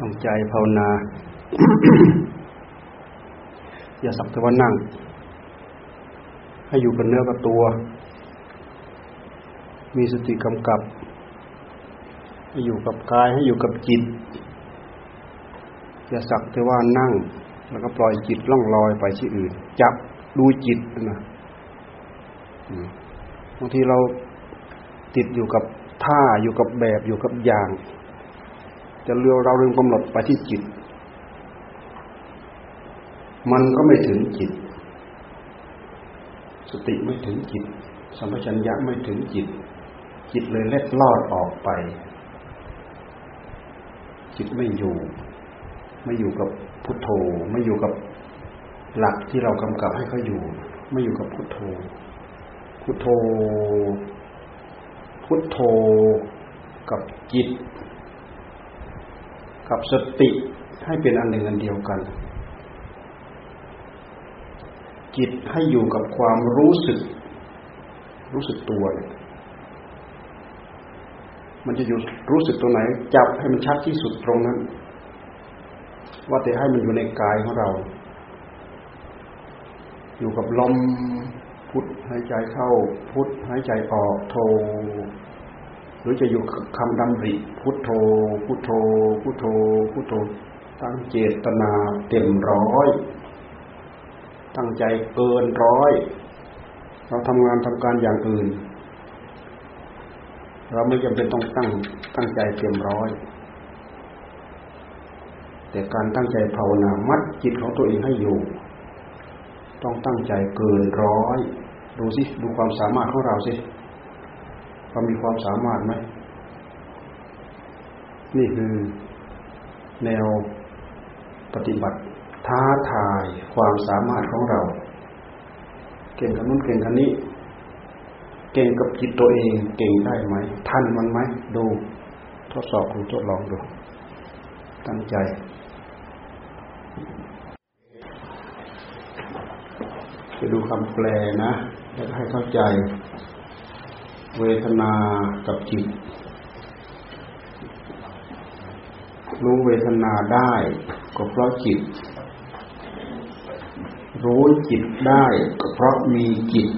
ต้งใจภาวนา อย่าสักแต่ว่านั่ง ให้อยู่กับเนื้อกับตัว มีสติกำกับ ให้อยู่กับกายให้อยู่กับจิต อย่าสักแต่ว่านั่ง แล้วก็ปล่อยจิตล่องลอยไปที่อื่น จับดูจิตนะบางทีเราติดอยู่กับท่าอยู่กับแบบอยู่กับอย่าง จะเรือเราลืมกำหนดไปที่จิต มันก็ไม่ถึงจิต สติไม่ถึงจิต สัมปชัญญะไม่ถึงจิต จิตเลยเล็ดลอดออกไป จิตไม่อยู่ ไม่อยู่กับพุทโธ ไม่อยู่กับหลักที่เรากำกับให้เขาอยู่ ไม่อยู่กับพุทโธ พุทโธ พุทโธกับจิต กับสติให้เป็นอันหนึ่งอันเดียวกัน จิตให้อยู่กับความรู้สึก รู้สึกตัวเนี่ยมันจะอยู่รู้สึกตรงไหน จับให้มันชัดที่สุดตรงนั้น ว่าแต่ให้มันอยู่ในกายของเรา อยู่กับลมพุทหายใจเข้า พุทหายใจออกโท รือจะอยู่คำดำริพุทโธ พุทโธ พุทโธ พุทโธ ตั้งเจตนาเต็มร้อย ตั้งใจเกินร้อย เราทำงานทำการอย่างอื่น เราไม่จำเป็นต้องตั้งตั้งใจเต็มร้อยแต่การตั้งใจภาวนามัดจิตของตัวเองให้อยู่ ต้องตั้งใจเกินร้อย ดูสิดูความสามารถของเราสิ เรามีความสามารถไหมนี่คือแนวปฏิบัติท้าทายความสามารถของเรา เก่งกับนู้นเก่งกับนี้ เก่งกับจิตตัวเองเก่งได้ไหมทันมันไหมดูทดสอบดูทดลองดู ตั้งใจจะดูคำแปลนะแล้วให้เข้าใจ เวทนากับจิต รู้เวทนาได้ก็เพราะจิต รู้จิตได้ก็เพราะมีจิต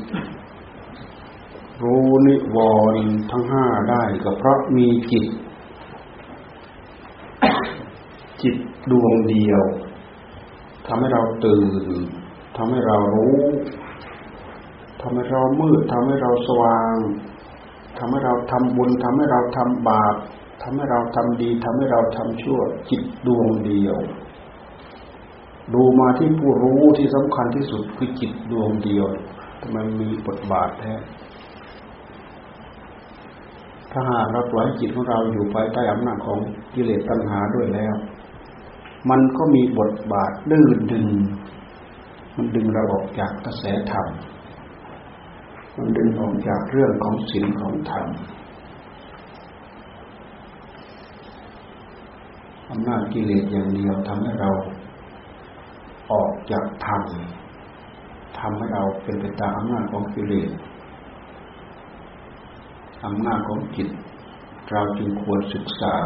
รู้นิวรณ์ทั้งห้าได้ก็เพราะมีจิต จิตดวงเดียวทำให้เราตื่นทำให้เรารู้ทำให้เรามืดทำให้เราสว่าง ทำให้เราทำบุญทำให้เราทำบาปทำให้เราทำดีทำให้เราทำชั่วจิตดวงเดียว ดูมาที่ผู้รู้ที่สำคัญที่สุดคือจิตดวงเดียวทำไมมีบทบาทแท้ถ้าหากเราปล่อยจิตของเราอยู่ภายใต้อำนาจของกิเลสตัณหาด้วยแล้ว มันก็มีบทบาทดื้อดึง มันดึงเราออกจากกระแสธรรม มันดึงออกจากเรื่องของศีลของธรรมอำนาจกิเลสอย่างเดียวทำให้เราออกจากธรรมทำให้เราเป็นไปตามอำนาจของกิเลสอำนาจของจิต เราจึงควรศึกษา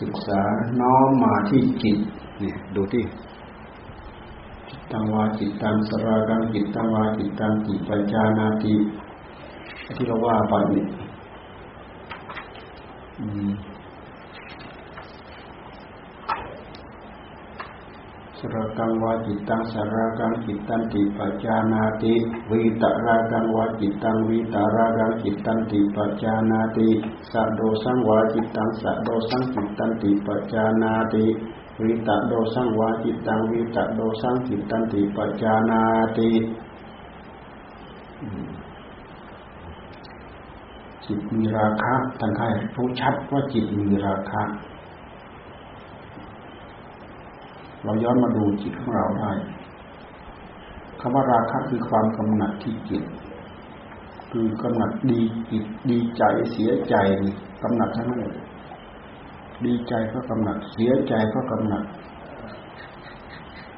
ศึกษาน้อมมาที่จิตเนี่ยดูที่ ตังวาจิตตังสรากังจิตตังวาจิตตังจิปัญจานาติที่เราว่าไปนี่สรากังวาจิตตังสรากังจิตตังติปัจจานาติวิตรากังวาจิตตังวิตารากังจิตตังติปัจจานาติสัโดสังวาจิตตังสัโดสังจิตตังติปัจจานาติ วิตะโดสังวาจิตตังวิตะโดสังจิตตันติปัจจานาติจิตมีราคะท่านให้รู้ชัดว่าจิตมีราคะ เราย้อนมาดูจิตของเราได้คำว่าราคะคือความกำหนัดที่จิต คือกำหนัดดีจิตดีใจเสียใจกำหนัดทั้งนั้น ดีใจก็กำหนัด เสียใจก็กำหนัด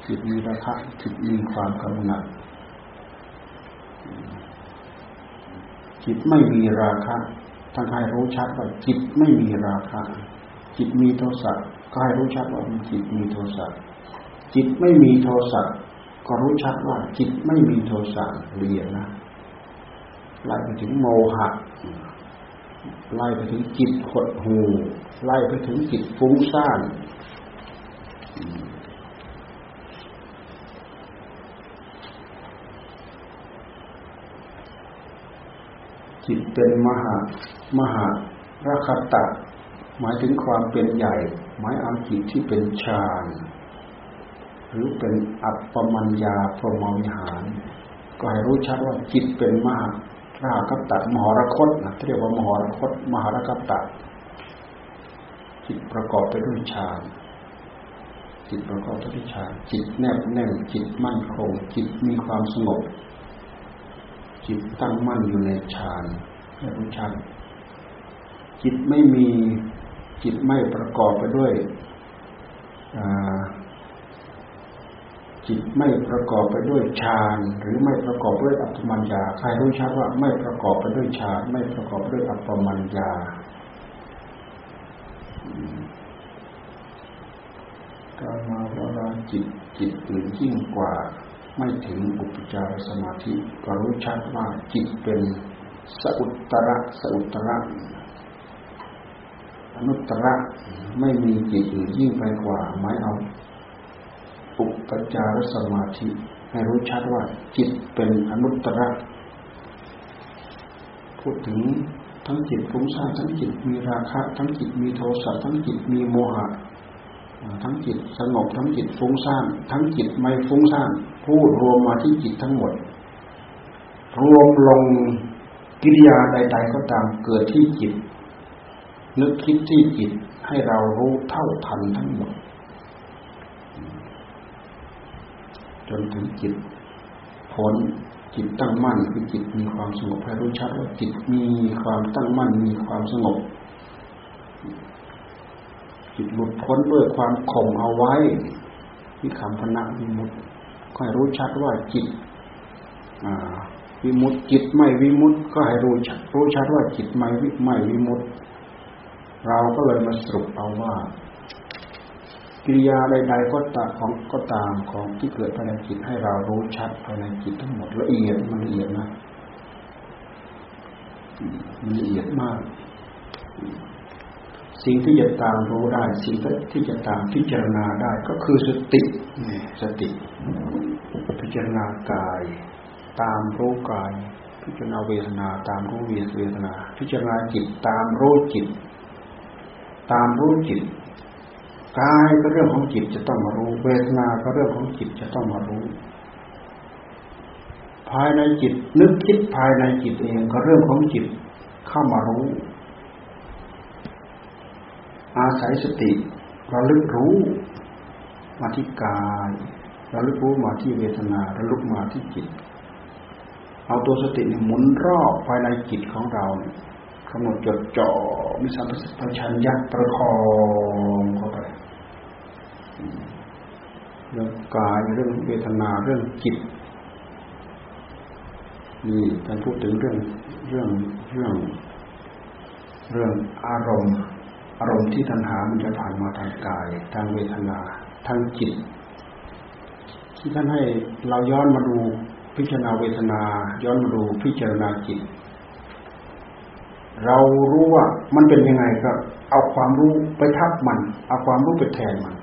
จิตมีราคะจิตมีความกำหนัด จิตไม่มีราคะท่านให้รู้ชัดว่าจิตไม่มีราคะ จิตมีโทสะก็ให้รู้ชัดว่าจิตมีโทสะจิตไม่มีโทสะก็รู้ชัดว่าจิตไม่มีโทสะเรียนนะไล่ไปถึงโมหะ ไล่ไปถึงจิตหดหูไล่ไปถึงจิตฟุ้งซ่านจิตเป็นมหามหาราคตะ หมายถึงความเป็นใหญ่ หมายเอาจิตที่เป็นฌานหรือเป็นอัปปมัญญาพรหมวิหาร ก็ให้รู้ชัดว่าจิตเป็นมหา ราคตะมหรคตนะเรียกว่ามหรคต มหรคตะจิตประกอบไปด้วยฌานจิตประกอบไปด้วยฌานจิตแนบแน่นจิตมั่นคง จิตมีความสงบ จิตตั้งมั่นอยู่ในฌานให้รู้ชัดจิตไม่มีจิตไม่ประกอบไปด้วย จิตไม่ประกอบไปด้วยฌานหรือไม่ประกอบด้วยอัปปมัญญาใครรู้ชัดว่าไม่ประกอบไปด้วยฌานไม่ประกอบด้วยอัปปมัญญาการมาวราจิตจิตอื่นยิ่งกว่า ไม่ถึงอุปจารสมาธิก็รู้ชัดว่าจิตเป็นสอุตระสอุตระอนุตตระไม่มีจิตอื่นยิ่งไปกว่า ไม้เอา อุปจารสมาธิ ให้รู้ชัดว่าจิตเป็นอนุตตระพูดถึงทั้งจิตฟุ้งซ่านทั้งจิตมีราคะ ทั้งจิตมีโทสะทั้งจิตมีโมหะทั้งจิตสงบทั้งจิตฟุ้งซ่านทั้งจิตไม่ฟุ้งซ่านพูดรวมมาที่จิตทั้งหมด รวมลงกิริยาใด ๆ ก็ตามเกิดที่จิต นึกคิดที่จิตให้เรารู้เท่าทันทั้งหมด จนถึงจิตพ้นจิตตั้งมั่นคือจิตมีความสงบให้รู้ชัดว่าจิตมีความตั้งมั่นมีความสงบ จิตหลุดพ้นด้วยความข่มเอาไว้ที่คำพนักวิมุตก็ให้รู้ชัดว่าจิตวิมุตจิตไม่วิมุตก็ให้รู้ชัดรู้ชัดว่าจิตไม่วิไม่วิมุตเราก็เลยมาสรุปเอาว่า กิริยาใดๆก็ตามของก็ตามของที่เกิดภายในจิตให้เรารู้ชัดภายในจิตทั้งหมดละเอียดมันละเอียดนะมันละเอียดมาก สิ่งที่จะตามรู้ได้ สิ่งที่จะตามพิจารณาได้ก็คือสติสติ พิจารณากาย ตามรู้กาย พิจารณาเวทนา ตามรู้เวทนา พิจารณาจิตตามรู้จิต ตามรู้จิต กายก็เรื่องของจิตจะต้องมารู้ เวทนาก็เรื่องของจิตจะต้องมารู้ ภายในจิตนึกคิดภายในจิตเองก็เรื่องของจิตเข้ามารู้ อาศัยสติระลึกรู้ มาที่กายระลึกรู้มาที่เวทนาระลึกมาที่จิต เอาตัวสติหมุนรอบภายในจิตของเรากำหนดจดจ่อมีสัมผัสชัญญะประคอง เรื่องกายเรื่องเวทนาเรื่องจิตนี่การพูดถึงเรื่องเรื่องเรื่อง เรื่องอารมณ์ อารมณ์ที่ตัณหามันจะผ่านมาทางกาย ทางเวทนา ทางจิต ที่ท่านให้เราย้อนมาดูพิจารณาเวทนา ย้อนมาดูพิจารณาจิต เรารู้ว่ามันเป็นยังไงก็เอาความรู้ไปทับมัน เอาความรู้ไปแทนมัน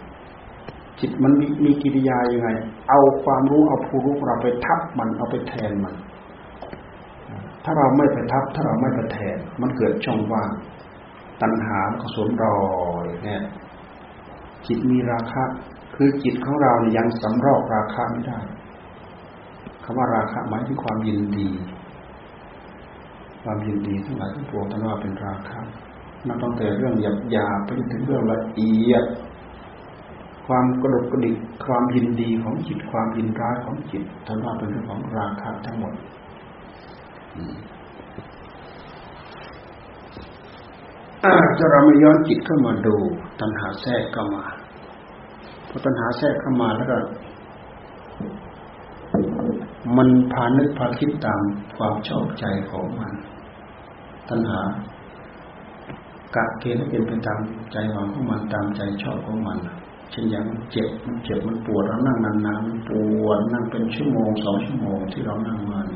จิตมันมีมีกิริยายังไง เอาความรู้เอาผู้รู้เราไปทับมันเอาไปแทนมัน ถ้าเราไม่ไปทับ ถ้าเราไม่ไปแทน มันเกิดช่องว่างตัณหาก็สวมรอยเนี่ยจิตมีราคะ คือจิตของเราเนี่ยยังสำรอกราคะไม่ได้คำว่าราคะหมายถึงความยินดี ความยินดีทั้งหลายทั้งปวงท่านว่าเป็นราคะนับตั้งแต่เรื่องหยาบหยาไปถึงเรื่องละเอียด ความกระดุกกระดิกความยินดีของจิตความยินร้ายของจิตท่านว่าเป็นเรื่องของราคะทั้งหมดถ้าเราไม่ย้อนจิตเข้ามาดู ตัณหาแทรกเข้ามาพอตัณหาแทรกเข้ามาแล้วก็ มันพานึกพาคิดตามความชอบใจของมัน ตัณหากะเกณฑ์ให้เป็นไปตามใจหวังของมันตามใจชอบของมัน เช่นอย่างเจ็บมันเจ็บมันปวดเรานั่งนานๆมันปวดนั่งเป็นชั่วโมงสองชั่วโมงที่เรานั่งมัน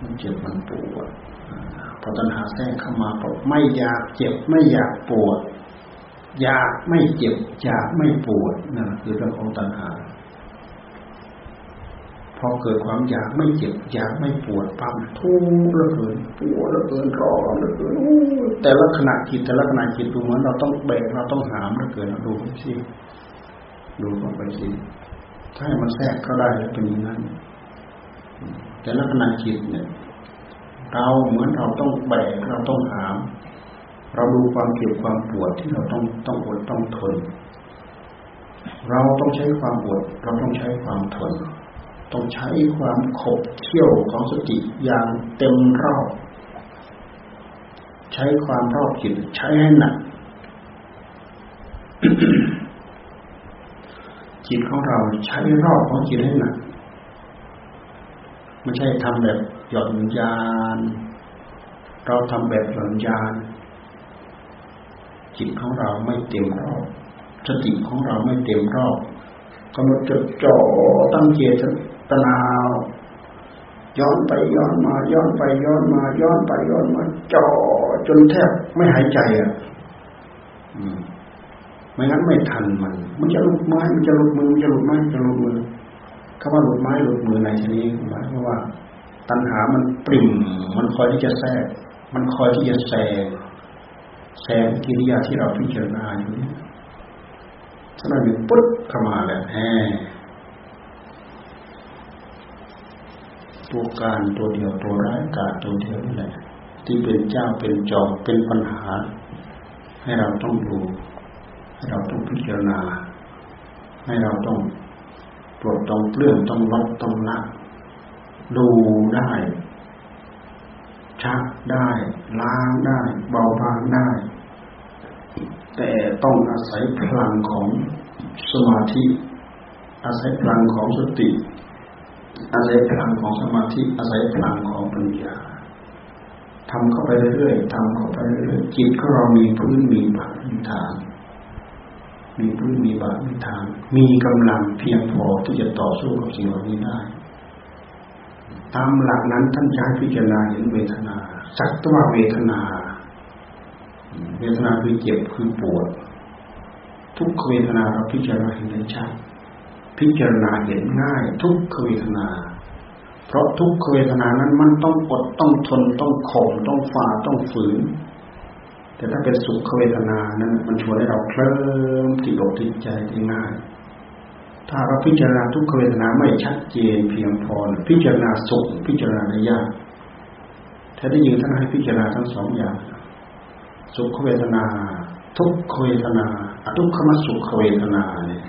มันเจ็บมันปวดพอตัณหาแทรกเข้ามาปบไม่อยากเจ็บไม่อยากปวด อยากไม่เจ็บอยากไม่ปวดนั่นคือเรื่องของตัณหา อเกิดความอยากไม่เจ็บอยากไม่ปวดปั๊มทุกข์เหลือเกินปวดเหลือเกินร้อนเหลือเกินแต่ละขณะจิตแต่ละขณะจิตดูเหมือนเราต้องแบกเราต้องหามเหลือเกินดูไปสิดูไปสิถ้าให้มันแทรกก็ได้แล้วเป็นอย่างนั้น แต่ละขณะจิตเนี่ย เราเหมือนเราต้องแบกเราต้องหาม เราดูความเจ็บความปวดที่เราต้องต้องอดต้องทนเราต้องใช้ความอดเราต้องใช้ความทน ต้องใช้ความขบเคี่ยวของสติอย่างเต็มรอบ ใช้ความรอบจิตใช้ให้หนักจิตของเราใช้รอบของจิตให้หนักไม่ใช่ทำแบบหย่อนยาน เราทำแบบหย่อนยาน จิตของเราไม่เต็มรอบ สติของเราไม่เต็มรอบกำหนดจดจ่อตั้งเจต ตนาวย้อนไปย้อนมา ย้อนไปย้อนมา ย้อนไปย้อนมาจ่อจนแทบไม่หายใจอะไม่งั้นไม่ทันมัน มันจะหลุดไม้มันจะหลุดมือมันจะหลุดไม้จะหลุดมือคำว่าหลุดไม้หลุดมือในชนิดหมายว่า ตัณหามันปริ่ม มันคอยที่จะแทรก มันคอยที่จะแซงแซงกิริยาที่เราพิจารณาอยู่นี้ถ้าเราอยู่ปุ๊บเข้ามาแล้วแหม ตัวการตัวเดียวตัวร้ายกาตัวเดียวนี่แหละที่เป็นเจ้าเป็นจอมเป็นปัญหา ให้เราต้องดูให้เราต้องพิจารณา ให้เราต้องปลดต้องเปลื้องต้องลดต้องละดูได้ชักได้ล้างได้เบาบางได้ แต่ต้องอาศัยพลังของสมาธิ อาศัยพลังของสติ อาศัยพลังของสมาธิอาศัยพลังของปัญญาทำเข้าไปเรื่อยๆทำเข้าไปเรื่อยๆจิตของเรามีพื้นมีบาดมีฐาน มีพื้นมีบาดมีฐาน มีกำลังเพียงพอที่จะต่อสู้กับสิ่งเหล่านี้ได้ตามหลักนั้นท่านใช้พิจารณาเห็นเวทนาสักตัวเวทนา เวทนาคือเจ็บคือปวด ทุกเวทนาเราพิจารณาเห็นได้ชัด พิจารณาเห็นง่าย ทุกขเวทนา เพราะทุกขเวทนานั้นมันต้องอดต้องทนต้องข่มต้องฝ่าต้องฝืน แต่ถ้าเป็นสุขเวทนานั้น มันชวนให้เราเคลิ้มติดอกติดใจได้ง่าย ถ้าเราพิจารณาทุกขเวทนาไม่ชัดเจนเพียงพอพิจารณาสุขพิจารณาได้ยากแท้ที่จริงท่านให้พิจารณาทั้งสองอย่าง สุขเวทนา ทุกขเวทนาอทุกขมสุขเวทนาเนี่ย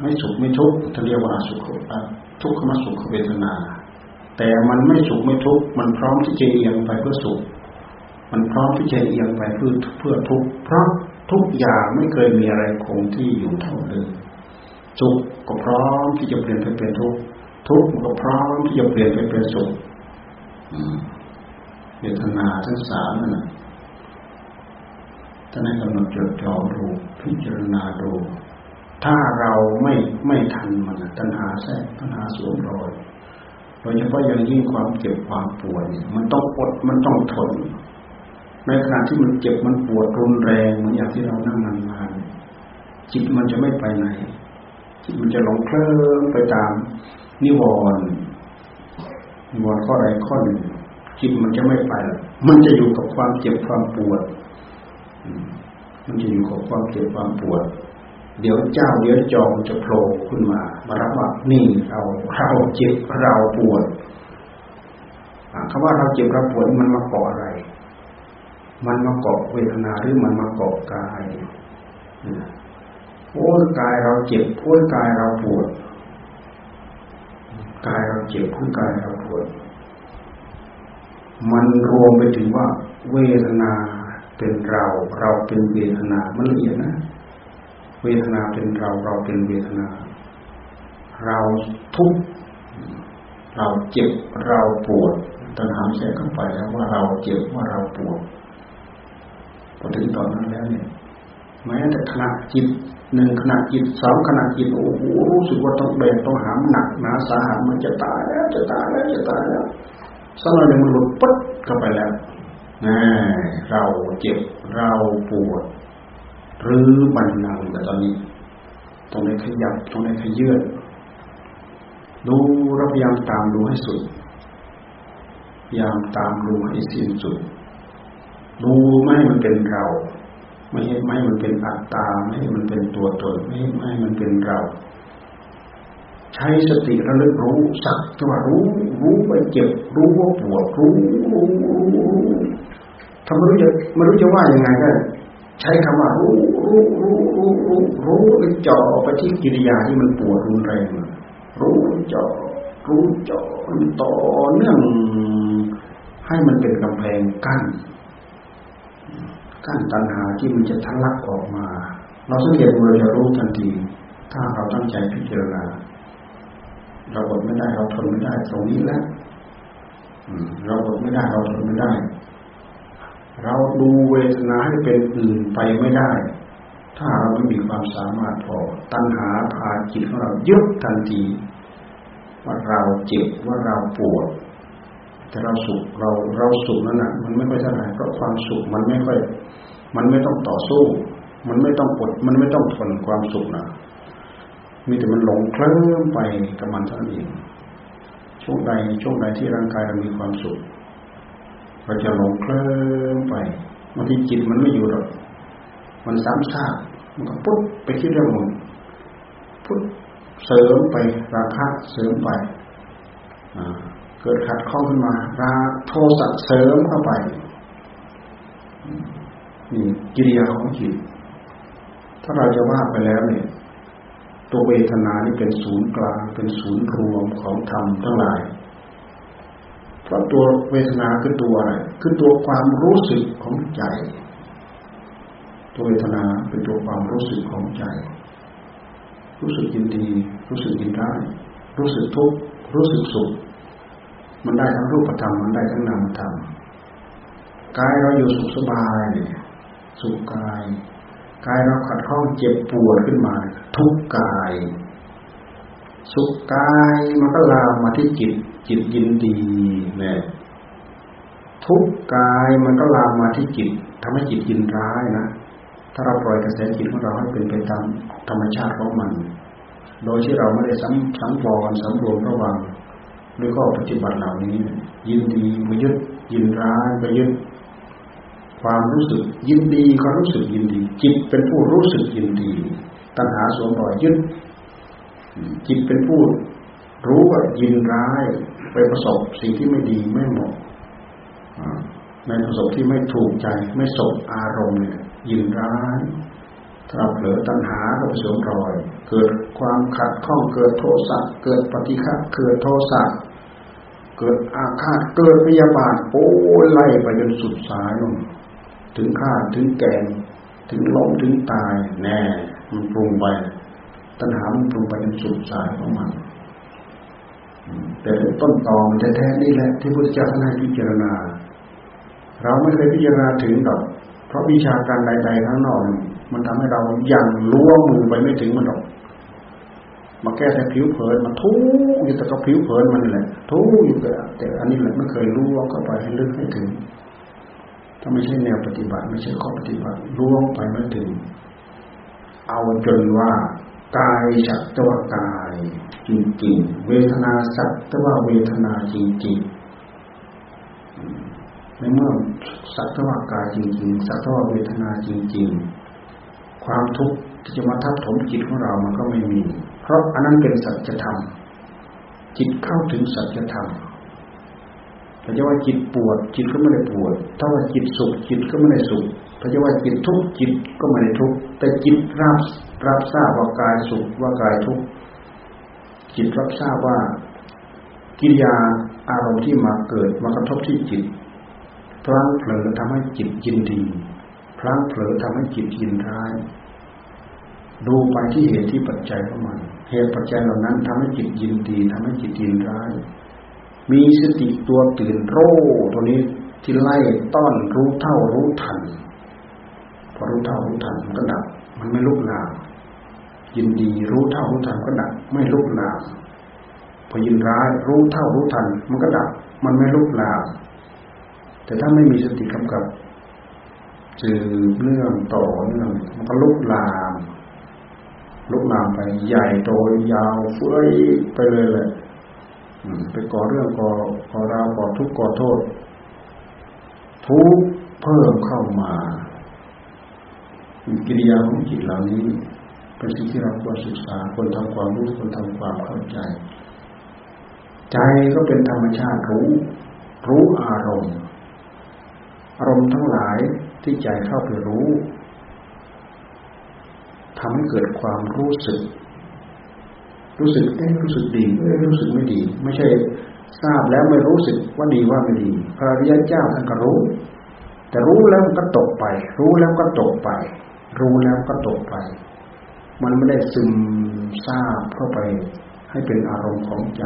ไม่สุขไม่ทุกข์ท่านเรียกว่าสุขทุกขมสุขเวทนา แต่มันไม่สุขไม่ทุกข์มันพร้อมที่จะเอียงไปเพื่อสุข มันพร้อมที่จะเอียงไปเพื่อเพื่อทุกข์เพราะทุกอย่างไม่เคยมีอะไรคงที่อยู่เท่าเดิมสุขก็พร้อมที่จะเปลี่ยนไปเป็นทุกข์ทุกข์ก็พร้อมที่จะเปลี่ยนไปเป็นสุขเวทนาทั้งสามนั่นท่านให้กำหนดจดจ่อดูพิจารณาดู ถ้าเราไม่ไม่ทันมันตัณหาแทรกตัณหาสวมรอยโดยเฉพาะอย่างยิ่งความเจ็บความปวดมันต้องอดมันต้องทนในขณะที่มันเจ็บมันปวดรุนแรงเหมือนอย่างที่เรานั่งนานๆจิตมันจะไม่ไปไหน จิตมันจะหลงเคลิ้มไปตามนิวรณ์นิวรณ์ข้อใดข้อหนึ่งจิตมันจะไม่ไป มันจะอยู่กับความเจ็บความปวด มันจะอยู่กับความเจ็บความปวด เดี๋ยวเจ้าเดี๋ยวจอมจะโผล่ขึ้นมา มารับว่านี่เราเราเจ็บเราปวดคำว่าเราเจ็บเราปวดมันมาเกาะอะไร มันมาเกาะเวทนาหรือมันมาเกาะกายโอ้กายเราเจ็บโอ้กายเราปวดกายเราเจ็บโอ้กายเราปวดมันรวมไปถึงว่า เวทนาเป็นเรา เราเป็นเวทนามันละเอียดนะ เวทนาเป็นเราเราเป็นเวทนา เราทุกข์เราเจ็บเราปวดตัณหาแทรกเข้าไปแล้วว่าเราเจ็บว่าเราปวดพอถึงตอนนั้นแล้วเนี่ย แม้แต่ขณะจิตหนึ่งขณะจิตสองขณะจิตโอ้โหรู้สึกว่าต้องแบกต้องหามหนักหนาสาหัสมันจะตายแล้วจะตายแล้วจะตายแล้วสักหน่อยหนึ่งมันหลุดปุ๊บเข้าไปแล้วนะเราเจ็บเราปวด หรือมันนังแต่ตอนนี้ ตรงไหนขยับ ตรงไหนขยื่นดูราพยามตามดูให้สุด ยามตามดูให้สิ้นสุด ดูไม่ให้มันเป็นเรา ไม่ให้ไม่ให้มันเป็นอัตตา ไม่ให้มันเป็นตัวตน ไม่ไม่ให้มันเป็นเรา ใช้สติระลึกรู้สักตัวรู้ รู้ว่าเจ็บ รู้ว่าปวดรู้รู้รู้รู้ทำไม่รู้จะไม่รู้จะว่ายังไงก็ใช้คำว่ารู้รู้รู้รู้รู้รู้แล้วจ่อไปที่กิริยาที่มันปวดรุนแรงรู้เจ่อรู้เจ่อมันต่อเนื่องให้มันเป็นกำแพงกั้นกั้นตัณหาที่มันจะทะลักออกมา เราสังเกตเราจะรู้ทันทีถ้าเราตั้งใจพิจารณาเราอดไม่ได้เราทนไม่ได้ตรงนี้แล้วเราอดไม่ได้เราทนไม่ได้ เราดูเวทนาให้เป็นอื่นไปไม่ได้ ถ้าเราไม่มีความสามารถพอ ตัณหาพาจิตของเรายึดทันทีว่าเราเจ็บว่าเราปวด แต่เราสุขเราเราสุขนั่นน่ะมันไม่ค่อยเท่าไหร่เพราะความสุขมันไม่ค่อย มันไม่ต้องต่อสู้ มันไม่ต้องปดมันไม่ต้องทนความสุขนะมีแต่มันหลงเคลิ้มไปกับมันเท่านั้นเองช่วงใดช่วงใดที่ร่างกายเรามีความสุข เราจะหลงเคลิ้มไปบางทีจิตมันไม่อยู่หรอกมันซ้ำซากมันก็ปุ๊บไปคิดเรื่องมึงปุ๊บเสริมไปราคะเสริมไปเกิดขัดข้องขึ้นมาราโทสะเสริมเข้าไปนี่กิริยาของจิตถ้าเราจะว่าไปแล้วเนี่ยตัวเวทนานี่เป็นศูนย์กลางเป็นศูนย์รวมของธรรมทั้งหลาย เพราะตัวเวทนาคือตัวอะไรคือตัวความรู้สึกของใจ ตัวเวทนาเป็นตัวความรู้สึกของใจ รู้สึกยินดี รู้สึกยินร้ายรู้สึกทุกข์รู้สึกสุขมันได้ทั้งรูปธรรมมันได้ทั้งนามธรรมกายเราอยู่สุขสบายเนี่ยสุขกายกายเราขัดข้องเจ็บปวดขึ้นมา ทุกกาย สุขกายมันก็ลามมาที่จิต จิตยินดีเนี่ยทุกกายมันก็ลามมาที่จิตทำให้จิตยินร้ายนะถ้าเราปล่อยกระแสจิตของเราให้เป็นไปตามธรรมชาติของมัน โดยที่เราไม่ได้สังสังวรสำรวมระวังด้วยข้อปฏิบัติเหล่านี้ ยินดีไปยึดยินร้ายไปยึดความรู้สึกยินดีก็รู้สึกยินดี จิตเป็นผู้รู้สึกยินดี ตัณหาสวมรอยยึด จิตเป็นผู้รู้ว่ายินร้าย ไปประสบสิ่งที่ไม่ดีไม่เหมาะในประสบที่ไม่ถูกใจ ไม่สบอารมณ์เนี่ย ยินร้ายถ้าเผลอตัณหาก็ไปสวมรอย เกิดความขัดข้องเกิดโทสะเกิดปฏิฆะเกิดโทสะเกิดอาฆาตเกิดพยาบาทโอ้ไล่ไปจนสุดสายลงถึงฆ่าถึงแกงถึงล้มถึงตาย แน่ มันปรุงไป ตัณหามันปรุงไปจนสุดสายของมันแต่ต้นตอมันแท้ๆนี่แหละที่พุทธเจ้าท่านให้พิจารณา เราไม่เคยพิจารณาถึงหรอก เพราะวิชาการใดๆข้างนอกมันทำให้เรายังล้วงมือไปไม่ถึงมันหรอกมาแก้แต่ผิวเผินมาทุกอยู่แต่ก็ผิวเผินมันนี่แหละทุกอยู่แต่แต่อันนี้แหละไม่เคยล้วงเข้าไปให้ลึกให้ถึง ถ้าไม่ใช่แนวปฏิบัติ ไม่ใช่ข้อปฏิบัติล้วงไปไม่ถึง เอาจนว่า กายสักตวกายจริงๆ เวทนาสักตวเวทนาจริงๆในเมื่อสักตวกายจริงๆ สักตวเวทนาจริง ๆ ความทุกข์ที่จะมาทับถมจิตของเรามันก็ไม่มี เพราะอันนั้นเป็นสัจธรรมจิตเข้าถึงสัจธรรมถ้าจะว่าจิตปวด จิตก็ไม่ได้ปวด ถ้าว่าจิตสุขจิตก็ไม่ได้สุข ถ้าจะว่าจิตทุกจิตก็ไม่ได้ทุกแต่จิตรับรับทราบว่ากายสุขว่ากายทุกจิตรับทราบว่ากิริยาอารมณ์ที่มาเกิดมากระทบที่จิตพลั้งเผลอทำให้จิตยินดีพลั้งเผลอทำให้จิตยินร้าย ดูไปที่เหตุที่ปัจจัยของมันเหตุปัจจัยเหล่านั้นทำให้จิตยินดีทำให้จิตยินร้าย มีสติตัวตื่นรู้ตัวนี้ที่ไล่ต้อนรู้เท่ารู้ทัน พอรู้เท่ารู้ทันมันก็ดับ มันไม่ลุกลาม ยินดีรู้เท่ารู้ทันก็ดับ ไม่ลุกลาม พอยินร้ายรู้เท่ารู้ทัน มันก็ดับ มันไม่ลุกลาม แต่ถ้าไม่มีสติกำกับจืดเนื่องต่อเนื่องมันก็ลุกลาม ลุกลามไปใหญ่โตยาวเฟ้ยไปเลยแหละไปก่อเรื่องก่อก่อราวก่อทุกข์ก่อโทษ ทุกเพิ่มเข้ามา กิริยาของจิตเหล่านี้เป็นสิ่งที่เราควรศึกษาควรทำความรู้ควรทำความเข้าใจ ใจก็เป็นธรรมชาติรู้รู้อารมณ์ อารมณ์ทั้งหลายที่ใจเข้าไปรู้ทำให้เกิดความรู้สึก รู้สึกเอ๊ะรู้สึกดีเอ๊ะรู้สึกไม่ดี ไม่ใช่ทราบแล้วไม่รู้สึกว่าดีว่าไม่ดี พระริยเจ้าท่านก็รู้ แต่รู้แล้วก็ตกไป รู้แล้วก็ตกไป รู้แล้วก็ตกไป มันไม่ได้ซึมทราบเข้าไป ให้เป็นอารมณ์ของใจ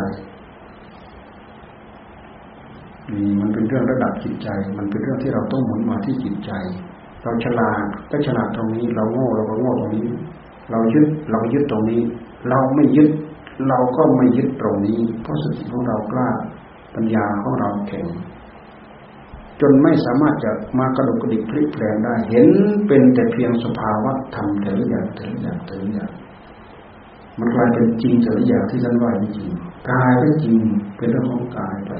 นี่มันเป็นเรื่องระดับจิตใจ มันเป็นเรื่องที่เราต้องหมุนมาที่จิตใจ เราฉลาดก็ฉลาดตรงนี้ เราโง่เราก็โง่ตรงนี้ เรายึดเรายึดตรงนี้ เราไม่ยึด เราก็ไม่ยึดตรงนี้ เพราะสติของเรากล้า ปัญญาของเราแข็ง จนไม่สามารถจะมากระดกกระดิกพลิกแปลงได้ เห็นเป็นแต่เพียงสภาวะธรรมแต่ละอย่างแต่ละอย่างแต่ละอย่างมันกลายเป็นจริงแต่ละอย่างที่ท่านว่าจริงกายก็จริงเป็นเรื่องของกายไป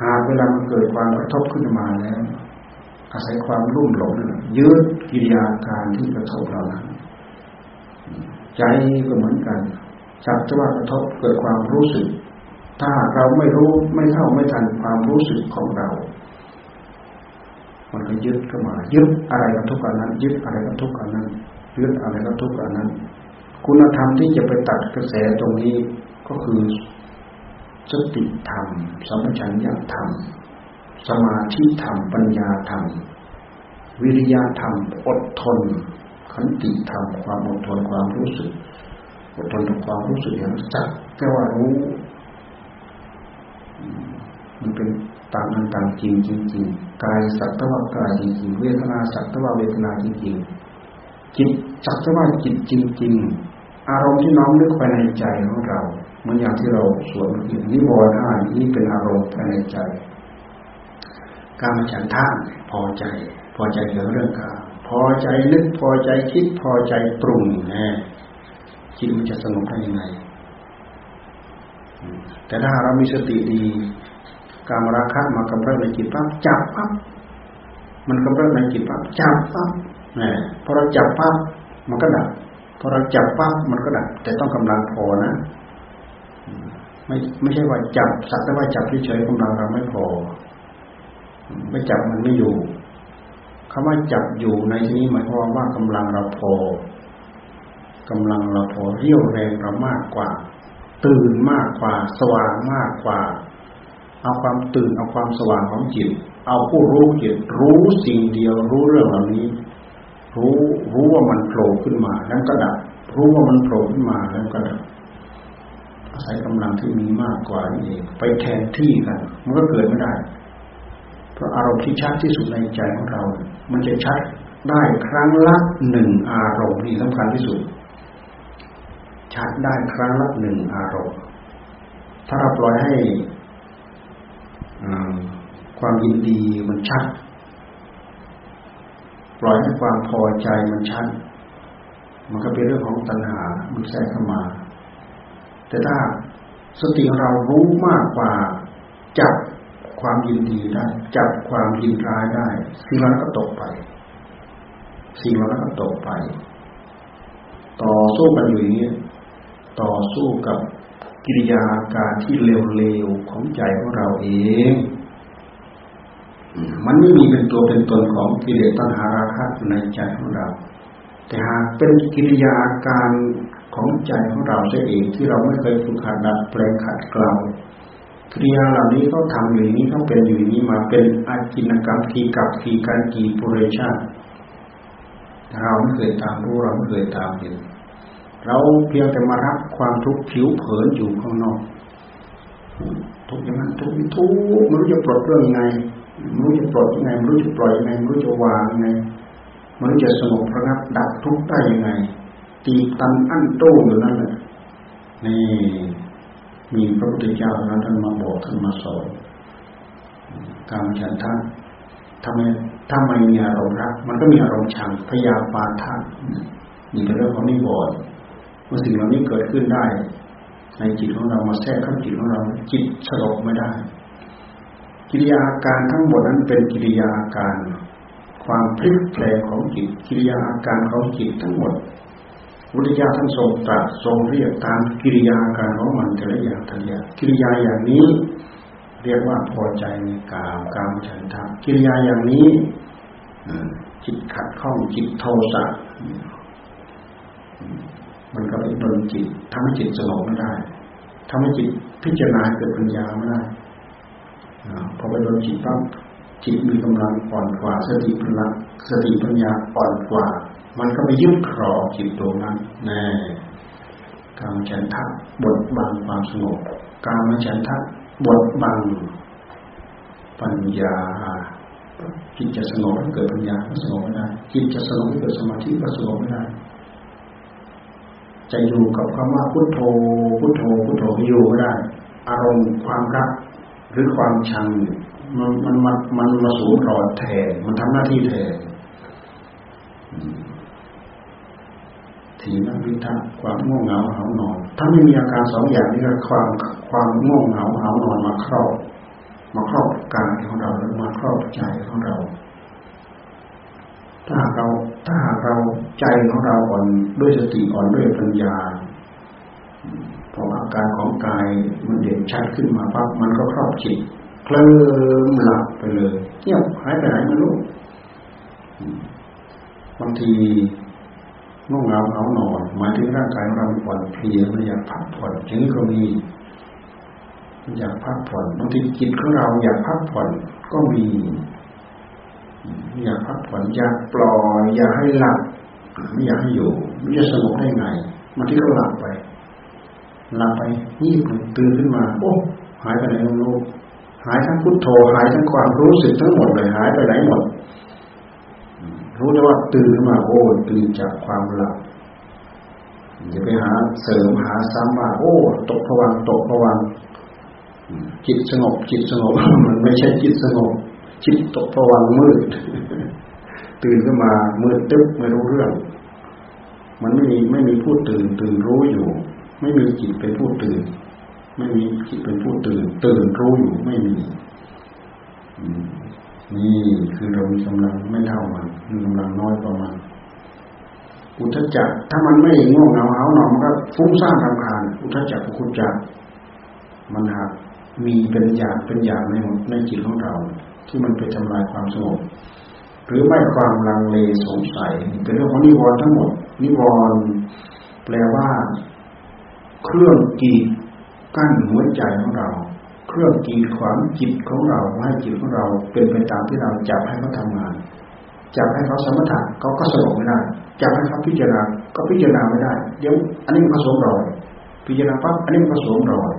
หากเวลามันเกิดความกระทบขึ้นมาแล้ว อาศัยความรุ่มหลงยืดกิริยาการที่กระทบเรานั้นใจก็เหมือนกันจับจะว่ากระทบเกิดความรู้สึก ถ้าเราไม่รู้ไม่เท่าไม่ทันความรู้สึกของเรา มันก็ยึดเข้ามายึดอะไรกับทุกอันนั้น ยึดอะไรกับทุกอันนั้นยึดอะไรกับทุกอันนั้น คุณธรรมที่จะไปตัดกระแสตรงนี้ก็คือสติธรรมสัมปชัญญะธรรม สมาธิธรรม ปัญญาธรรม วิริยะธรรม อดทน ขันติธรรม ความอดทนความรู้สึก อดทนต่อความรู้สึกอย่างสักแค่ว่ารู้ มันเป็นตางอันตางจริงจริงกายสัตว์ว่ากายจริงเวทนาสัตว์ว่าเวทนาจริงจิตสัตว์ว่าจิตจริง ๆ อารมณ์ที่น้อมนึกไปในใจของเราเหมือนอย่างที่เราสวดเมื่อกี้นิวรณ์ห้านี้เป็นอารมณ์ภายในใจการมฉันทะพอใจ พอใจเกี่ยวกับเรื่องการพอใจนึกพอใจคิดพอใจปรุงนะจิตมันจะสงบได้ยังไงแต่ถ้าเรามีสติดี การมราคะมากำเริบในจิตปั๊บจับปั๊บมันกำเริบในจิตปั๊บจับปั๊บนะพอเราจับปั๊บมันก็ดับพอเราจับปั๊บมันก็ดับ แต่ต้องกำลังพอนะ ไม่ไม่ใช่ว่าจับสักแต่ว่าจับเฉยๆกำลังเราไม่พอ ไม่จับมันไม่อยู่คำว่าจับอยู่ในที่นี้หมายความว่ากำลังเราพอกำลังเราพอเรี่ยวแรงเรามากกว่า ตื่นมากกว่า สว่างมากกว่า เอาความตื่นเอาความสว่างของจิต เอาผู้รู้จิตรู้สิ่งเดียวรู้เรื่องเหล่านี้ รู้รู้ว่ามันโผล่ขึ้นมาแล้วก็ดับรู้ว่ามันโผล่ขึ้นมาแล้วก็ดับอาศัยกำลังที่มีมากกว่านี่เองไปแทนที่กันมันก็เกิดไม่ได้ เพราะอารมณ์ที่ชัดที่สุดในใจของเรา มันจะชัดได้ครั้งละหนึ่งอารมณ์นี่สำคัญที่สุด ชัดได้ครั้งละหนึ่งอารมณ์ถ้าเราปล่อยให้ ความยินดีมันชัด ปล่อยให้ความพอใจมันชัด มันก็เป็นเรื่องของตัณหา มันแทรกเข้ามา แต่ถ้าสติเรารู้มากกว่าจับความยินดีได้ จับความยินร้ายได้ สิ่งนั้นก็ตกไป สิ่งนั้นก็ตกไป ต่อสู้กันอยู่อย่างนี้ ต่อสู้กับ กิริยาการที่เร็วๆของใจของเราเอง มันไม่มีเป็นตัวเป็นตนของกิเลสตัณหาราคะในใจของเรา แต่หากเป็นกิริยาการของใจของเราเองที่เราไม่เคยฝึกหัดดัดแปลงขัดเกลากิริยาเหล่านี้เขาทำอยู่างนี้เขาเป็นอยู่นี้มาเป็นอาจินกรรมทีกับทีการกีปุเรชาเราไม่เคยตามรู้เราไม่เคยตามเห็น เราเพียงแต่มารับความทุกข์ผิวเผินอยู่ข้างนอก ทุกอย่างนั้นทุกทุกไม่รู้จะปลดเรื่องไงไม่รู้จะปลดยังไงไม่รู้จะปล่อยยังไงไม่รู้จะวางยังไงไมันจะสงบระงับดับทุกข์ได้ยังไงตีตันอั้นตู้อยู่นั่นแหละนี่มีพระพุทธเจ้านะท่านมาบอกท่านมาสอนการฉันทะทำไมถ้าไม่มีอารมณ์รัก มันก็มีอารมณ์ชังพยาปาทานนี่เป็นเรื่องของนิวรณ์ เมื่อสิ่งเหล่านี้เกิดขึ้นได้ ในจิตของเรามาแทรกเข้าจิตของเรา จิตสลบไม่ได้ กิริยาอาการทั้งหมดนั้นเป็นกิริยาอาการ ความพลิกแปลงของจิต กิริยาอาการของจิตทั้งหมดพุทธเจ้าท่านทรงตรัสทรงเรียกตามกิริยาการของมันแต่ละอย่างแต่ละอย่างกิริยาอย่างนี้ เรียกว่าพอใจในกามกามฉันทะกิริยาอย่างนี้จิตขัดข้องจิตโทสะ มันก็เป็นดนจิตทำให้จิตสงบไม่ได้ทำให้จิตพิจารณาเกิดปัญญาไม่ได้พอไปโดนจิตปั๊บจิตมีกำลังอ่อนกว่าสติปัญญาสติปัญญาอ่อนกว่า มันก็ไปยึดครองจิตตรงนั้นแน่การฉันทะบทบังความสงบการมฉันทะบทบังปัญญาจิตจะสงบเกิดปัญญาก็สงบไม่ได้จิตจะสงบเกิดสมาธิก็สงบไม่ได้ จะอยู่กับคำว่าพุทโธ พุทโธ พุทโธอยู่ไม่ได้ อารมณ์ความรักหรือความชังมันมันมันมันมาสูรอดแทนมันทำหน้าที่แทนถีนวิทะความง่วงเหงาเหานอน ถ้าไม่มีอาการสองอย่างนี้ก็ความความง่วงเหงาเหานอนมาครอบมาครอบกายของเราหรือมาครอบใจของเรา ถ้าเราถ้าเราใจของเราอ่อนด้วยสติอ่อนด้วยปัญญาพออาการของกายมันเด่นชัดขึ้นมาปั๊บมันก็ครอบจิตเคลิ้มหลับไปเลยเงียบหายไปไหนไม่รู้บางทีง่วงเหงาเหานอนหมายถึงร่างกายของเราอ่อนเพลียมันอยากพักผ่อนอย่างนี้ก็มีอยากพักผ่อนบางทีจิตของเราอยากพักผ่อนก็มี อยากพักผ่อนอยากปล่อยอยากให้หลับไม่อยากให้อยู่มันจะสงบได้ไงบางทีก็หลับไปหลับไปนี่ตื่นขึ้นมา โอ้หายไปไหนไม่รู้หายทั้งพุทโธหายทั้งความรู้สึกทั้งหมดเลยหายไปไหนหมด รู้แต่ว่าตื่นขึ้นมาโอ้ตื่นจากความหลับอย่าไปหาเสริมหาซ้ำว่าโอ้ ตกผวังตกผวังจิตสงบจิตสงบมันไม่ใช่จิตสงบ จิตตกผวังมืด ตื่นขึ้นมามืดตึ๊บไม่รู้เรื่อง มันไม่มีไม่มีผู้ตื่น ตื่นรู้อยู่ ไม่มีจิตเป็นผู้ตื่น ไม่มีจิตเป็นผู้ตื่น ตื่นรู้อยู่ไม่มีนี่คือเรามีกำลังไม่เท่ามันมีกำลังน้อยประมาณอุทจักถ้ามันไม่ง่วงเหงาเหานอนมันก็ฟุ้งซ่านรำคาญอุทจักอุคุจักมันหากมีเป็นอย่างเป็นอย่างในในจิตของเรา ที่มันไปทำลายความสงบหรือไม่ความลังเลสงสัยเป็นเรื่องของนิวรณ์ทั้งหมด นิวรณ์แปลว่า เครื่องกีดกั้นหัวใจของเรา เครื่องกีดขวางจิตของเราให้จิตของเรา เป็นไปตามที่เราจับให้เขาทำงานจับให้เขาสมถะเขาก็สงบไม่ได้จับให้เขาพิจารณาก็พิจารณาไม่ได้ เดี๋ยวอันนี้มันผสมรอย พิจารณาปั๊บอันนี้มันผสมรอย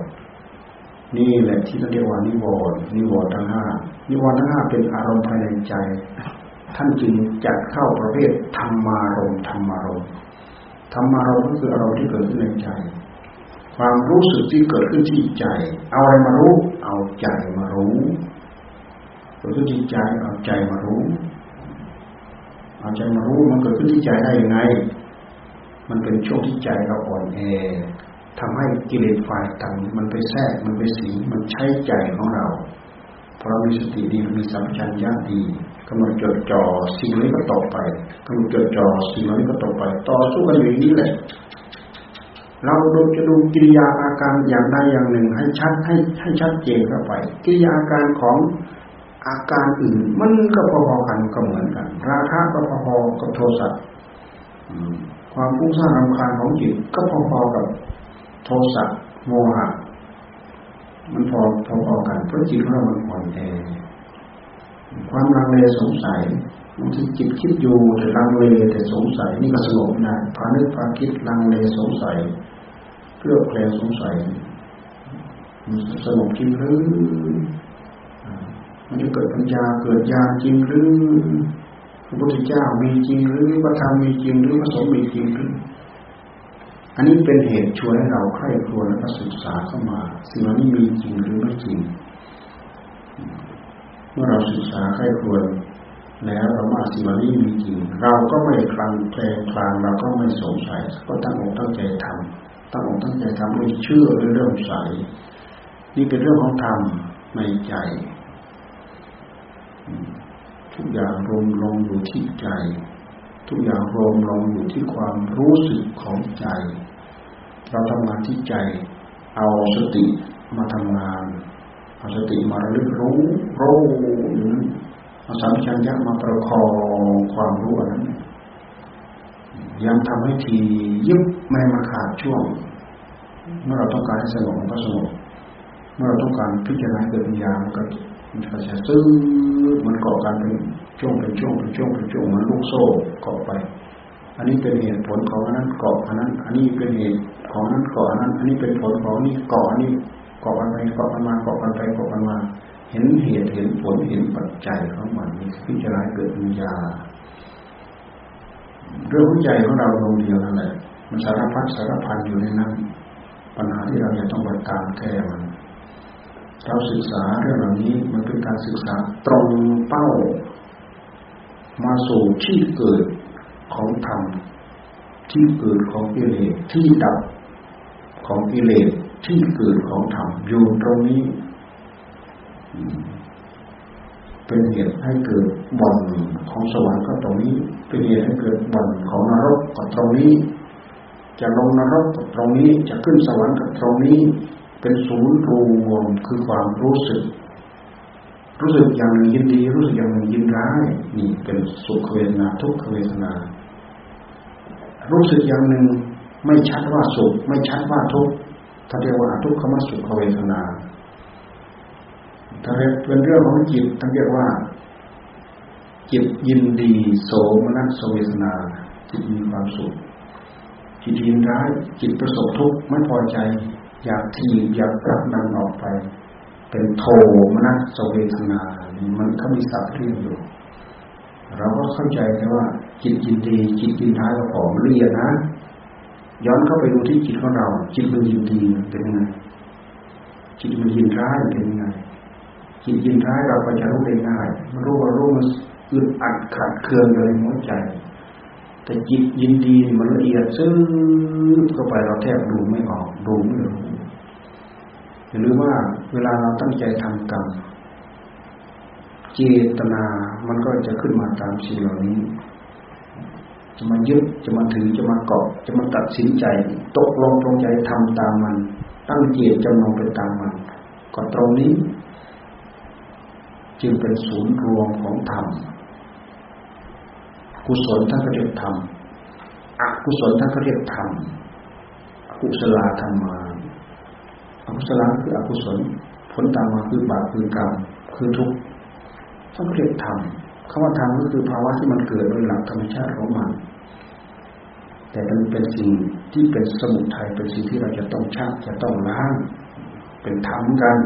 นี่แหละที่เราเรียกว่านิวรณ์นิวรณ์ทั้งห้านิวรณ์ทั้งห้าเป็นอารมณ์ภายในใจ ท่านจึงจัดเข้าประเภทธรรมารมธรรมารมธรรมารมก็คืออารมณ์ที่เกิดขึ้นในใจ ความรู้สึกที่เกิดขึ้นที่ใจ เอาอะไรมารู้ เอาใจมารู้เกิดขึ้นที่ใจเอาใจมารู้เอาใจมารู้มันเกิดขึ้นที่ใจได้ยังไง มันเป็นช่วงที่ใจเราอ่อนแอ ทำให้กิเลสฝ่ายต่างมันไปแทรกมันไปสิงมันใช้ใจของเราพอเรามีสติดีมีสัมผัสญาดีกำลังจดจ่อสิ่งนี้ก็ตกไปกำลังจดจ่อสิ่งนี้ก็ตกไป ต่อสู้กันอย่างนี้แหละเราดูจะดูกิริยาอาการอย่างใดอย่างหนึ่ง ให้ชัดให้ให้ชัดเจนเข้าไป กิริยาอาการของอาการอื่น มันก็พอๆกันก็เหมือนกัน ราคะก็พอๆกับโทสะความฟุ้งซ่านรำคาญของจิตก็พอๆกับ ทสะโมหะมันพอพอๆกันเพราะจิตของเรามันอ่อนแอความลังเลสงสัยบางทีจิตคิดอยู่แต่ลังเลแต่สงสัยนี่ก็สงบนะพานึกพาคิดลังเลสงสัยเพื่อแปลสงสัยสงบจริงหรือมันจะเกิดปัญญาเกิดญาณจริงหรือพระพุทธเจ้ามีจริงหรือพระธรรมมีจริงหรือพระสงฆ์มีจริงหรือ อันนี้เป็นเหตุชวนให้เราใคร่ครวญและศึกษาเข้ามาสิ่งนี้มีจริงหรือไม่จริง เมื่อเราศึกษาใคร่ครวญแล้วเราว่าสิ่งนี้มีจริง เราก็ไม่คลางแคลงคลางเราก็ไม่สงสัยก็ตั้งอกตั้งใจทำตั้งอกตั้งใจทำด้วยเชื่อด้วยเริ่มใสนี่เป็นเรื่องของธรรมในใจ ทุกอย่างรวมลงอยู่ที่ใจ ทุกอย่างรวมลงอยู่ที่ความรู้สึกของใจ เราทำงานที่ใจ เอาสติมาทำงาน เอาสติมาระลึกรู้รู้เอาสัมผัสยักมาประคองความรู้นั้นยังทำให้ทียึบไม่มาขาดช่วง เมื่อเราต้องการให้สงบก็สงบเมื่อเราต้องการพิจารณาเกิดปัญญามันก็ มันก็จะซื้อมันเกาะกันเป็นช่วงเป็นช่วงเป็นช่วงเป็นช่วงมันลูกโซ่เกาะไป อันนี้เป็นเหตุผลของอันนั้นเกาะอันนั้น อันนี้เป็นเหตุของนั้นเกาะอันนั้น อันนี้เป็นผลของนี้เกาะอันนี้เกาะกันไปเกาะกันมาเกาะกันไปเกาะกันมา เห็นเหตุเห็นผลเห็นปัจจัยของมันนี่พิจารณาเกิดปัญญาเรื่องหัวใจของเราลงเดียวนั่นแหละมันสารพัดสารพันอยู่ในนั้น ปัญหาที่เราจะต้องไปตามแก้มัน เราศึกษาเรื่องเหล่านี้มันเป็นการศึกษาตรงเป้า มาสู่ที่เกิดของธรรมที่เกิดของกิเลสที่ดับของกิเลสที่เกิดของธรรมอยู่ตรงนี้ เป็นเหตุให้เกิดบ่อนของสวรรค์ก็ตรงนี้ เป็นเหตุให้เกิดบ่อนของนรกก็ตรงนี้ จะลงนรกก็ตรงนี้ จะขึ้นสวรรค์ก็ตรงนี้ เป็นศูนย์รวมคือความรู้สึก รู้สึกอย่างหนึ่งยินดีรู้สึกอย่างหนึ่งยินร้ายนี่เป็นสุขเวทนาทุกขเวทนา รู้สึกอย่างหนึ่งไม่ชัดว่าสุขไม่ชัดว่าทุกข์ถ้าเรียกว่าทุกขมสุขเวทนาถ้าเรียกเป็นเรื่องของจิตท่านเรียกว่า จิตยินดี โสมนัสเวทนา จิตมีความสุขจิตยินร้ายจิตประสบทุกข์ไม่พอใจ อยากทีอยากปรับนันออกไป เป็นโทมนัสเวทนา มันเขามีสับเรียกอยู่ เราก็เข้าใจแค่ว่า จิตยินดี จิตยินร้ายก็พอมเรียนนะ ย้อนเข้าไปดูที่จิตของเรา จิตมันยินดีเป็นยังไงจิตมันยินร้ายเป็นยังไงจิตยินร้ายเราก็จะรู้ได้ง่ายมันรู้ว่ารู้มันอึดอัดขัดเคืองเลยหัวใจ แต่จิตยินดีมันละเอียดซึ้งเข้าไปเราแทบดูไม่ออกดูไม่รู้อย่าลืมว่าเวลาเราตั้งใจทำกรรมเจตนามันก็จะขึ้นมาตามสิ่งเหล่านี้ จะมายึดจะมาถือจะมาเกาะ จะมาตัดสินใจ ตกลงตรงใจทำตามมัน ตั้งเจตจำนงไปตามมันก็ตรงนี้ จึงเป็นศูนย์รวมของธรรม กุศลท่านก็เรียกธรรมอกุศลท่านก็เรียกธรรมอกุศลธรรมาอกุศลคืออกุศลผลตามมาคือบาปคือกรรมคือทุกข์ต้องเรียกธรรมคำว่าธรรมก็คือภาวะที่มันเกิดโดยหลักธรรมชาติของมัน แต่มันเป็นสิ่งที่เป็นสมุทัยเป็นสิ่งที่เราจะต้องชักจะต้องล้าง เป็นธรรมกัน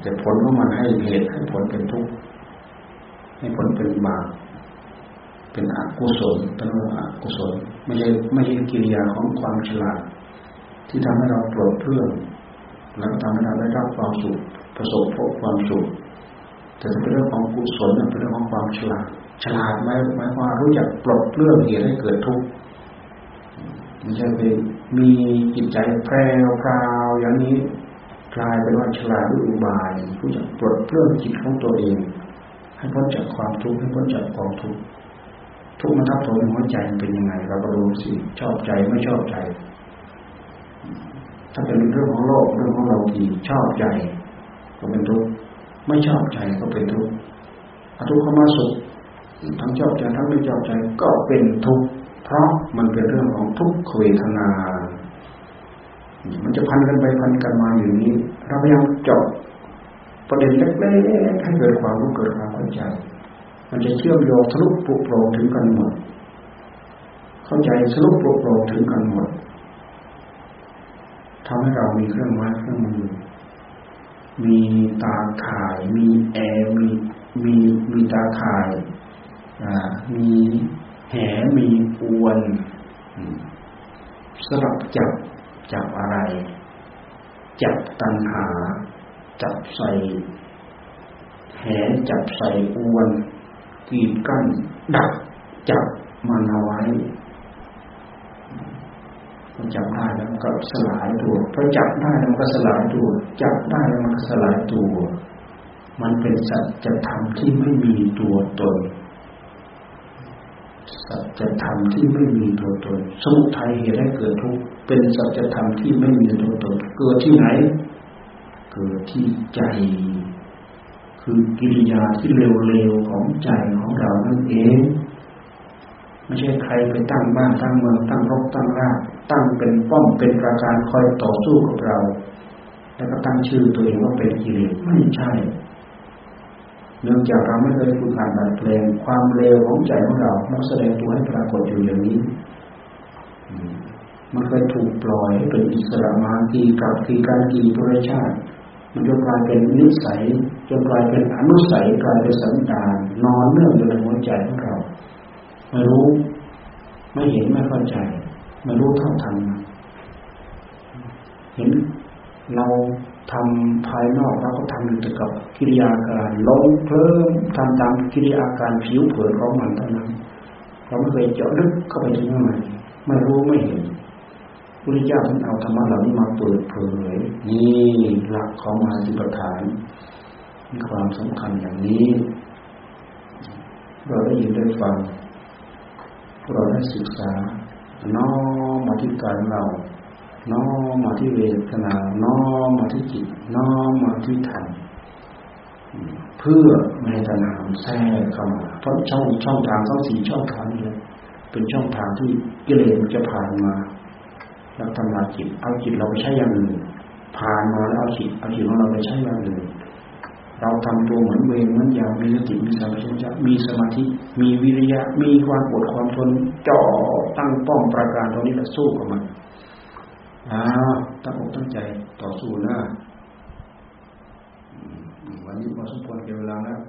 แต่ผลของมันให้เหตุให้ผลเป็นทุกข์ให้ผลเป็นบาป เป็นอกุศลเป็นอกุศลไม่ใช่ไม่ใช่กิริยาของความฉลาด ที่ทำให้เราปลดเพื่องแล้วทำให้เราได้รับความสุขประสบพบความสุขแต่เป็นเรื่องของกุศลเป็นเรื่องของความฉลาด ฉลาดไหมหมายความรู้จักปลดเรื่องเหตุให้เกิดทุกข์ไม่ใช่ไปมีจิตใจแพร่พราวอย่างนี้กลายเป็นว่าฉลาดด้วยอุบายรู้จักปลดเรื่องจิตของตัวเอง ให้พ้นจากความทุกข์ให้พ้นจากกองทุกข์ ทุกข์มันทับถมหัวใจเป็นยังไงเราก็รู้สิชอบใจไม่ชอบใจ ถ้าเป็นเรื่องของโลกเรื่องของเราทีชอบใจ ก็เป็นทุกข์ไม่ชอบใจก็เป็นทุกข์ทุกข์เข้ามาสุขทั้งชอบใจทั้งไม่ชอบใจก็เป็นทุกข์เพราะมันเป็นเรื่องของทุกขเวทนา มันจะพันกันไปพันกันมาอยู่นี้ เราพยายามจบประเด็นเล็กๆให้เกิดความรู้เกิดความเข้าใจ มันจะเชื่อมโยงสรุปปลุกโปรงถึงกันหมด เข้าใจสรุปปลุกโปรงถึงกันหมดทำให้เรามีเครื่องไม้เครื่องมือ มีตาข่าย มีแอร์มีมีมีตาข่ายมีแหมีอวนสลับจับจับอะไร จับตัณหา จับใส่แหจับใส่อวน กีดกั้นดักจับมันเอาไว้มันจับได้แล้วก็สลายตัวพอจับได้แล้วก็สลายตัว จับได้แล้วมันก็สลายตัว มันเป็นสัจธรรมที่ไม่มีตัวตนสัจธรรมที่ไม่มีตัวตน สมุทัยเหตุให้เกิดทุกข์เป็นสัจธรรมที่ไม่มีตัวตน เกิดที่ไหน เกิดที่ใจ คือกิริยาที่เร็วๆของใจของเรานั่นเอง ไม่ใช่ใครไปตั้งบ้านตั้งเมืองตั้งรกตั้งรากตั้งเป็นป้อมเป็นประการคอยต่อสู้กับเรา แล้วก็ตั้งชื่อตัวเองว่าเป็นกิเลสไม่ใช่ เนื่องจากเราไม่เคยฝึกหัดดัดแปลงความเร็วของใจของเรามันแสดงตัวให้ปรากฏอยู่อย่างนี้มันเคยถูกปล่อยเป็นอิสระมากี่กับกี่การกี่ปุรชาติ มันจนกลายเป็นนิสัยจนกลายเป็นอนุสัยกลายเป็นสันดานนอนเนื่องอยู่ในหัวใจของเราไม่รู้ ไม่เห็นไม่เข้าใจไม่รู้เท่าทันเห็นเราทำภายนอกเราก็ทำอยู่กับกิริยาการลงเพลิมทำตามกิริยาการผิวเผินของมันเท่านั้นเราไม่เคยเจาะลึกเข้าไปถึงข้างในไม่รู้ไม่เห็น พระเจ้าท่านเอาธรรมะเหล่านี้มาเปิดเผยนี่หลักของมาสิปฐานมีความสำคัญอย่างนี้ เราได้ยินได้ฟังเราได้ศึกษา น้อมมาที่กายเราน้อมมาที่เวทนา น้อมมาที่จิต น้อมมาที่ธรรมเพื่อไม่ให้ตัณหาแทรกเข้ามาเพราะช่องช่องทางทั้งสี่ช่องทางนี้เป็นช่องทางที่กิเลสจะผ่านมา เราทำลายจิต เอาจิตเราไปใช้อย่างอื่นผ่านมาแล้วเอาจิตเอาจิตของเราไปใช้อย่างอื่นเราทำตัวเหมือนเวรเหมือนอย่างมีสติมีสัมปชัญญะมีสมาธิ มีวิริยะ มีความอดความทนจ่อตั้งป้องประการตรงนี้แล้สู้กับมันอ้าวตั้งอกตั้งใจต่อสู้นะวันนี้พอสมควรเวลาแล้ว